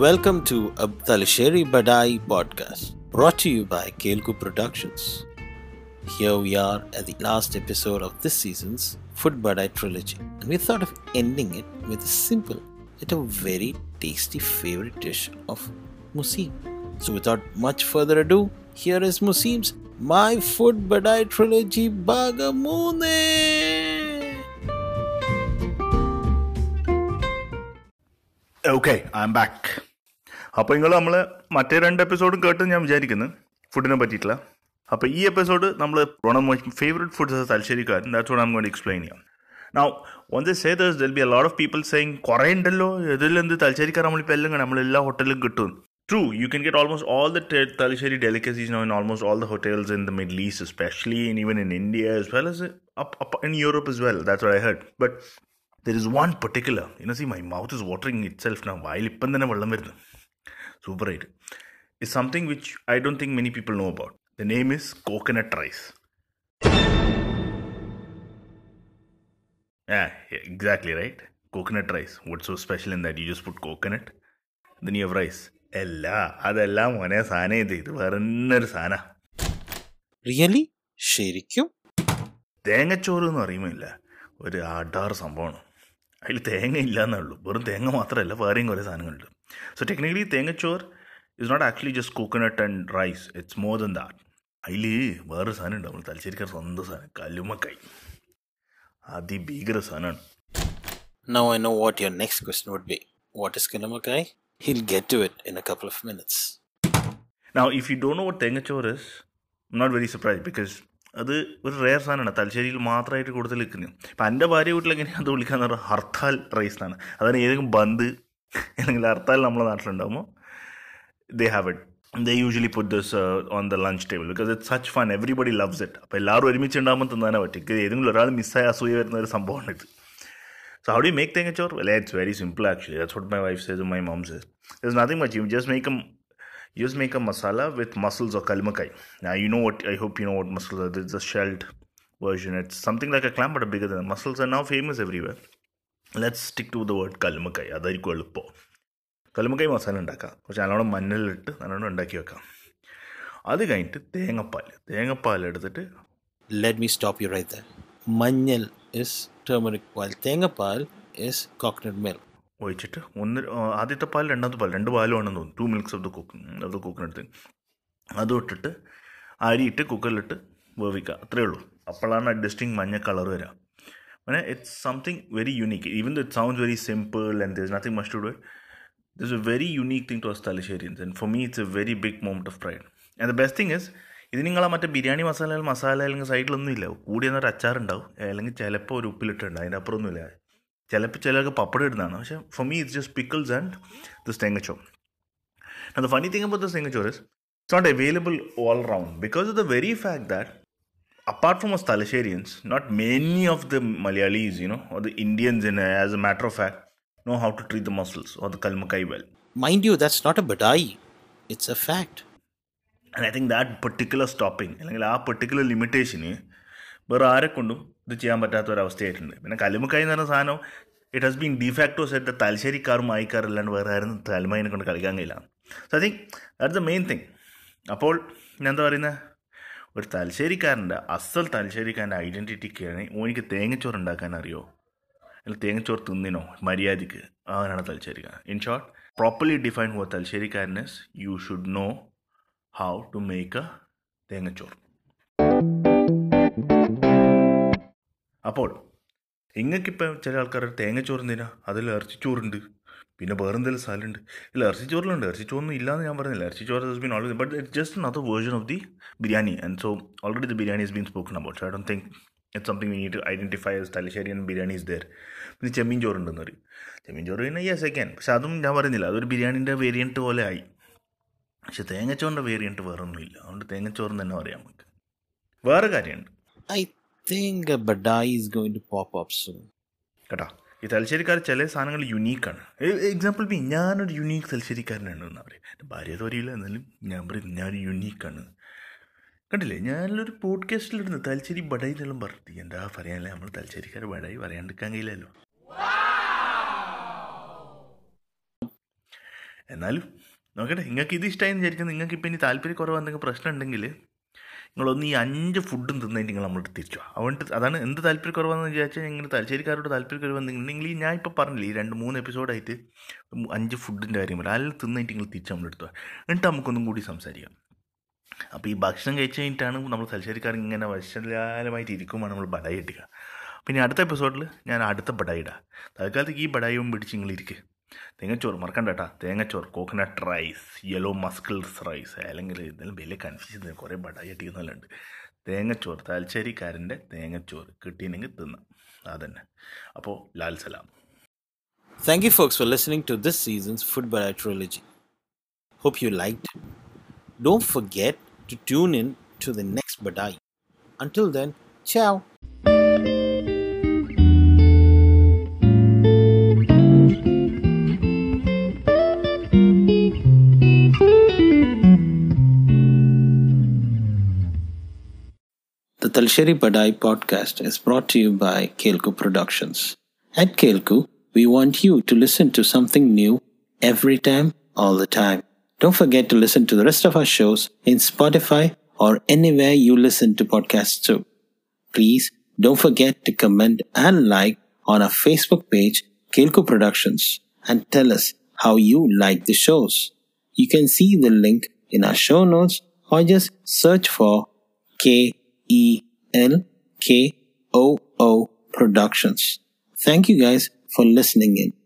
Welcome to Abdalisheri Badai podcast, brought to you by Kelku Productions. Here we are at the last episode of this season's Food Badai trilogy, and we thought of ending it with a simple yet a very tasty favorite dish of Musim. So, without much further ado, here is Musim's My Food Badai trilogy Bagamune! Okay, I'm back. അപ്പോൾ നിങ്ങൾ നമ്മൾ മറ്റേ രണ്ട് എപ്പിസോഡും കേട്ട് ഞാൻ വിചാരിക്കുന്നു ഫുഡിനെ പറ്റിയിട്ടുള്ള അപ്പോൾ ഈ എപ്പിസോഡ് നമ്മൾ one of my favourite foods ആ തലശ്ശേരിക്കാർ ദാറ്റ്സ് വോട്ട് ആം എക്സ്പ്ലെയിൻ ചെയ്യാം now one the say does there'll be a lot of people saying കുറേ ഉണ്ടല്ലോ ഇതിലെന്ത് തലശ്ശേരിക്കാർ നമ്മളിപ്പോൾ എല്ലാം കാണാം നമ്മൾ എല്ലാ ഹോട്ടലിലും കിട്ടും. True you can get almost all the Thalassery delicacies no in almost all the hotels in the Mid East specially in even in India as well as in Europe is well that I heard but there is one particular in see my mouth is watering itself ഞാൻ വായിൽ തന്നെ വെള്ളം is something which I don't think many people know about. The name is coconut rice. Yeah, yeah, exactly right. Coconut rice. What's so special in that? You just put coconut, then you have rice. അല്ല അതെല്ലാം മോനെ സാധനം ഇത് ഇത് വേറെ ഒരു സാധന Really? ശരിക്കും തേങ്ങച്ചോറ് എന്ന് പറയുമില്ല ഒരു അടാറ് സംഭവമാണ് അതിൽ തേങ്ങ ഇല്ല എന്നേ ഉള്ളൂ. വെറും തേങ്ങ മാത്രമല്ല വേറെയും കുറേ സാധനങ്ങളുണ്ട്. So technically thengachor is not actually just coconut and rice it's more than that അതിൽ വേറൊരു സാധനം ഉണ്ട് നമ്മൾ തലശ്ശേരിക്കാർ സ്വന്തം സാധനം. കല്ലുമ്മക്കായി. അതിഭീകര സാധനമാണ്. Now I know what your next question would be. What is Kalamakai? He'll get to it in a couple of minutes. Now, if you don't know what Tengachor is, I'm not very surprised because അത് ഒരു rare സാധനമാണ് തലശ്ശേരിയിൽ മാത്രമായിട്ട് കൂടുതൽ നിൽക്കുന്നത് ഇപ്പം എന്റെ ഭാര്യ വീട്ടിൽ എങ്ങനെയാണ് അത് വിളിക്കാന്ന് പറഞ്ഞാൽ ഹർത്താൽ റൈസ് എന്നാണ് അതാണ് ഏതെങ്കിലും ബന്ദ് അല്ലെങ്കിൽ ഹർത്താൽ നമ്മളെ നാട്ടിലുണ്ടാകുമ്പോൾ they have it they usually put this on the lunch table because it such fun everybody loves it അപ്പോൾ എല്ലാവരും ഒരുമിച്ച് ഉണ്ടാകുമ്പോൾ തിന്നാനേ പറ്റും ഏതെങ്കിലും ഒരാൾ മിസ്സായി അസൂയ വരുന്ന ഒരു സംഭവമാണ് ഇത് So how do you make tengachor? Well, it's very simple actually. That's what my wife says and my mom says. There's nothing much. Just make just make a masala with mussels or kalmakai. Now you know what I hope you know what mussels are. It's a shelled version. It's something like a clam but bigger than. Mussels are now famous everywhere. Let's stick to the word kalmakai. അതായിരിക്കും എളുപ്പം കല്ലുമ്മക്കായി മസാല ഉണ്ടാക്കാം കുറച്ച് നല്ലോണം മഞ്ഞളിട്ട് നല്ലോണം ഉണ്ടാക്കി വെക്കാം അത് കഴിഞ്ഞിട്ട് തേങ്ങപ്പാൽ തേങ്ങപ്പാൽ എടുത്തിട്ട് Let me stop you right there. Is is turmeric, while is coconut milk. ഒഴിച്ചിട്ട് ഒന്ന് ആ, ആദ്യത്തെ പാൽ രണ്ടാമത്തെ പാൽ രണ്ട് പാലും ആണെന്ന് തോന്നുന്നു two milks of the cook of the കുക്കിനടുത്ത് അതും ഇട്ടിട്ട് അരിയിട്ട് കുക്കറിലിട്ട് വേവിക്കുക. അത്രയേ ഉള്ളൂ. അപ്പോഴാണ് ഡിസ്റ്റിങ് മഞ്ഞ കളർ വരിക. അങ്ങനെ it's something very unique even the it sounds very simple and this nothing must to do is a very unique thing to us Thalasserians and for me it's a very big moment of pride and the best thing is ഇത് നിങ്ങൾ ആ മറ്റേ ബിരിയാണി മസാല മസാല അല്ലെങ്കിൽ സൈഡിലൊന്നും ഇല്ല കൂടി എന്നൊരു അച്ചാറുണ്ടാവും. അല്ലെങ്കിൽ ചിലപ്പോൾ ഒരു ഉപ്പിലിട്ടുണ്ട് അതിന്റെ അപ്പുറമൊന്നുമില്ല. ചിലപ്പോൾ ചിലർക്ക് പപ്പടം ഇടുന്നതാണ് പക്ഷേ for me it's just pickles and this തേങ്ങച്ചോ Now, the funny thing about this Singachore is it's not available all round because of the very fact that, apart from us Talasherians, not many of the Malayalis, you know, or the Indians, in a, as a matter of fact, know how to treat the mussels or the kalmakai well. Mind you, that's not a badai. It's a fact. And I think that particular stopping, അല്ലെങ്കിൽ ആ particular ലിമിറ്റേഷന് വേറെ ആരെക്കൊണ്ടും ഇത് ചെയ്യാൻ പറ്റാത്ത ഒരു അവസ്ഥയായിട്ടുണ്ട് പിന്നെ കലിമുക്കായി എന്ന് പറഞ്ഞ സാധനം it has been de facto set തലശ്ശേരിക്കാരും ആയിക്കാരല്ലാണ്ട് വേറെ ആരും തലമായിനെ കൊണ്ട് കളിക്കാൻ കഴിയില്ല. So I think that's the main thing അപ്പോൾ ഞാൻ എന്താ പറയുന്നത് ഒരു തലശ്ശേരിക്കാരന്റെ അസൽ തലശ്ശേരിക്കാരന്റെ ഐഡന്റിറ്റിക്കാണ് ഓനിക്ക് തേങ്ങച്ചോറ് ഉണ്ടാക്കാൻ അറിയോ? അല്ലെങ്കിൽ തേങ്ങച്ചോറ് തിന്നിനോ? മര്യാദയ്ക്ക്. അവനാണ് തലശ്ശേരിക്കാരൻ. In short properly define who തലശ്ശേരിക്കാരൻ is you should know how to make a thengachoru. അപ്പോൾ ഇങ്ങക്കിപ്പം ചില ആൾക്കാർ തേങ്ങച്ചോറ് എന്തിനാ? അതിൽ ഇറച്ചിച്ചോറുണ്ട്. പിന്നെ വേറെ എന്തെങ്കിലും സാലുണ്ട് ഇല്ല ഇറച്ചിച്ചോറിലുണ്ട്. ഇറച്ചിച്ചോറൊന്നും ഇല്ലാന്ന് ഞാൻ പറഞ്ഞില്ല. Irachichoru has been already but it just another version of the biryani and so already the biryani has been spoken about so I don't think it something we need to identify as Thalasserian biryani is there പിന്നെ ചെമ്മീൻ ചോറുണ്ടെന്ന് പറയും. ചെമ്മീൻ ചോറ് പിന്നെ yes I can പക്ഷെ അതും ഞാൻ പറയുന്നില്ല അതൊരു ബിരിയാണിന്റെ വേരിയന്റ് പോലെ ആയി. പക്ഷെ തേങ്ങച്ചോറിന്റെ വേരിയന്റ് വേറെ ഒന്നുമില്ല അതുകൊണ്ട് തേങ്ങച്ചോറെന്ന് തന്നെ പറയാം നമുക്ക്. വേറെ കാര്യമുണ്ട്. I think badai is going to pop up soon. കേട്ടോ. ഈ തലശ്ശേരിക്കാർ ചില സാധനങ്ങൾ യുണീക്കാണ് എക്സാമ്പിൾ ബി ഞാനൊരു യുണീക്ക് തലശ്ശേരിക്കാരനാണ് എന്നാ പറയുക എന്റെ ഭാര്യ അത് അറിയില്ല എന്നാലും ഞാൻ പറയും ഞാൻ യുണീക്കാണ് കണ്ടില്ലേ? ഞാനൊരു പോഡ്കാസ്റ്റിലിരുന്ന് തലശ്ശേരി ബടായി എന്നെല്ലാം പറഞ്ഞു എന്താ പറയാനല്ലേ? നമ്മൾ തലശ്ശേരിക്കാർ ബടായി പറയാണ്ടിരിക്കാൻ കഴിയില്ലല്ലോ. എന്നാലും നോക്കട്ടെ. നിങ്ങൾക്ക് ഇത് ഇഷ്ടമായി വിചാരിക്കുന്നത് നിങ്ങൾക്ക് ഇപ്പം ഇനി താല്പര്യക്കുറവ് എന്തെങ്കിലും പ്രശ്നം ഉണ്ടെങ്കിൽ നിങ്ങളൊന്ന് ഈ അഞ്ച് ഫുഡും തിന്നതിന് നിങ്ങൾ നമ്മളോട് തിരിച്ചു. അതുകൊണ്ട് അതാണ് എന്ത് താല്പര്യക്കുറവാന്ന് വിചാരിച്ചാൽ നിങ്ങൾ തലശ്ശേരിക്കാരോട് താല്പര്യക്കുറവെന്നുണ്ടെങ്കിൽ ഈ ഞാൻ ഇപ്പോൾ പറഞ്ഞില്ലേ ഈ രണ്ട് മൂന്ന് എപ്പിസോഡായിട്ട് അഞ്ച് ഫുഡിന്റെ കാര്യം പറയാം അതിൽ തിന്നിട്ട് നിങ്ങൾ തിരിച്ച് നമ്മളെടുത്തു. എന്നിട്ട് നമുക്കൊന്നും കൂടി സംസാരിക്കാം. അപ്പോൾ ഈ ഭക്ഷണം കഴിച്ച് കഴിഞ്ഞിട്ടാണ് നമ്മൾ തലശ്ശേരിക്കാർ ഇങ്ങനെ വശലാലമായിട്ട് ഇരിക്കുമ്പോൾ നമ്മൾ ബടായി ഇട്ടുക പിന്നെ അടുത്ത എപ്പിസോഡിൽ ഞാൻ അടുത്ത ബടായി തൽക്കാലത്തേക്ക് ഈ ബടായും പിടിച്ച് നിങ്ങൾ തേങ്ങച്ചോറ് മറക്കണ്ട കേട്ടാ തേങ്ങച്ചോറ് coconut rice yellow mussels rice അല്ലെങ്കിൽ ഇതെല്ലാം വലിയ കൺഫ്യൂഷൻ കുറേ ബടായി ഉണ്ട് തേങ്ങച്ചോറ് തലശ്ശേരിക്കാരന്റെ തേങ്ങച്ചോറ് കിട്ടിയില്ലെങ്കിൽ തിന്നാം അതന്നെ അപ്പോൾ ലാൽ സലാം Thank you, folks, for listening to this season's Food ബയോട്രോളജി trilogy. You you liked it. Don't forget to tune in to the next Badai. Until then, ciao. The Talsheri Badai podcast is brought to you by Kelku Productions. At Kelku, we want you to listen to something new every time, all the time. Don't forget to listen to the rest of our shows in Spotify or anywhere you listen to podcasts too. Please don't forget to comment and like on our Facebook page, Kelku Productions, and tell us how you like the shows. You can see the link in our show notes or just search for K E L K O O Productions. Thank you guys for listening in.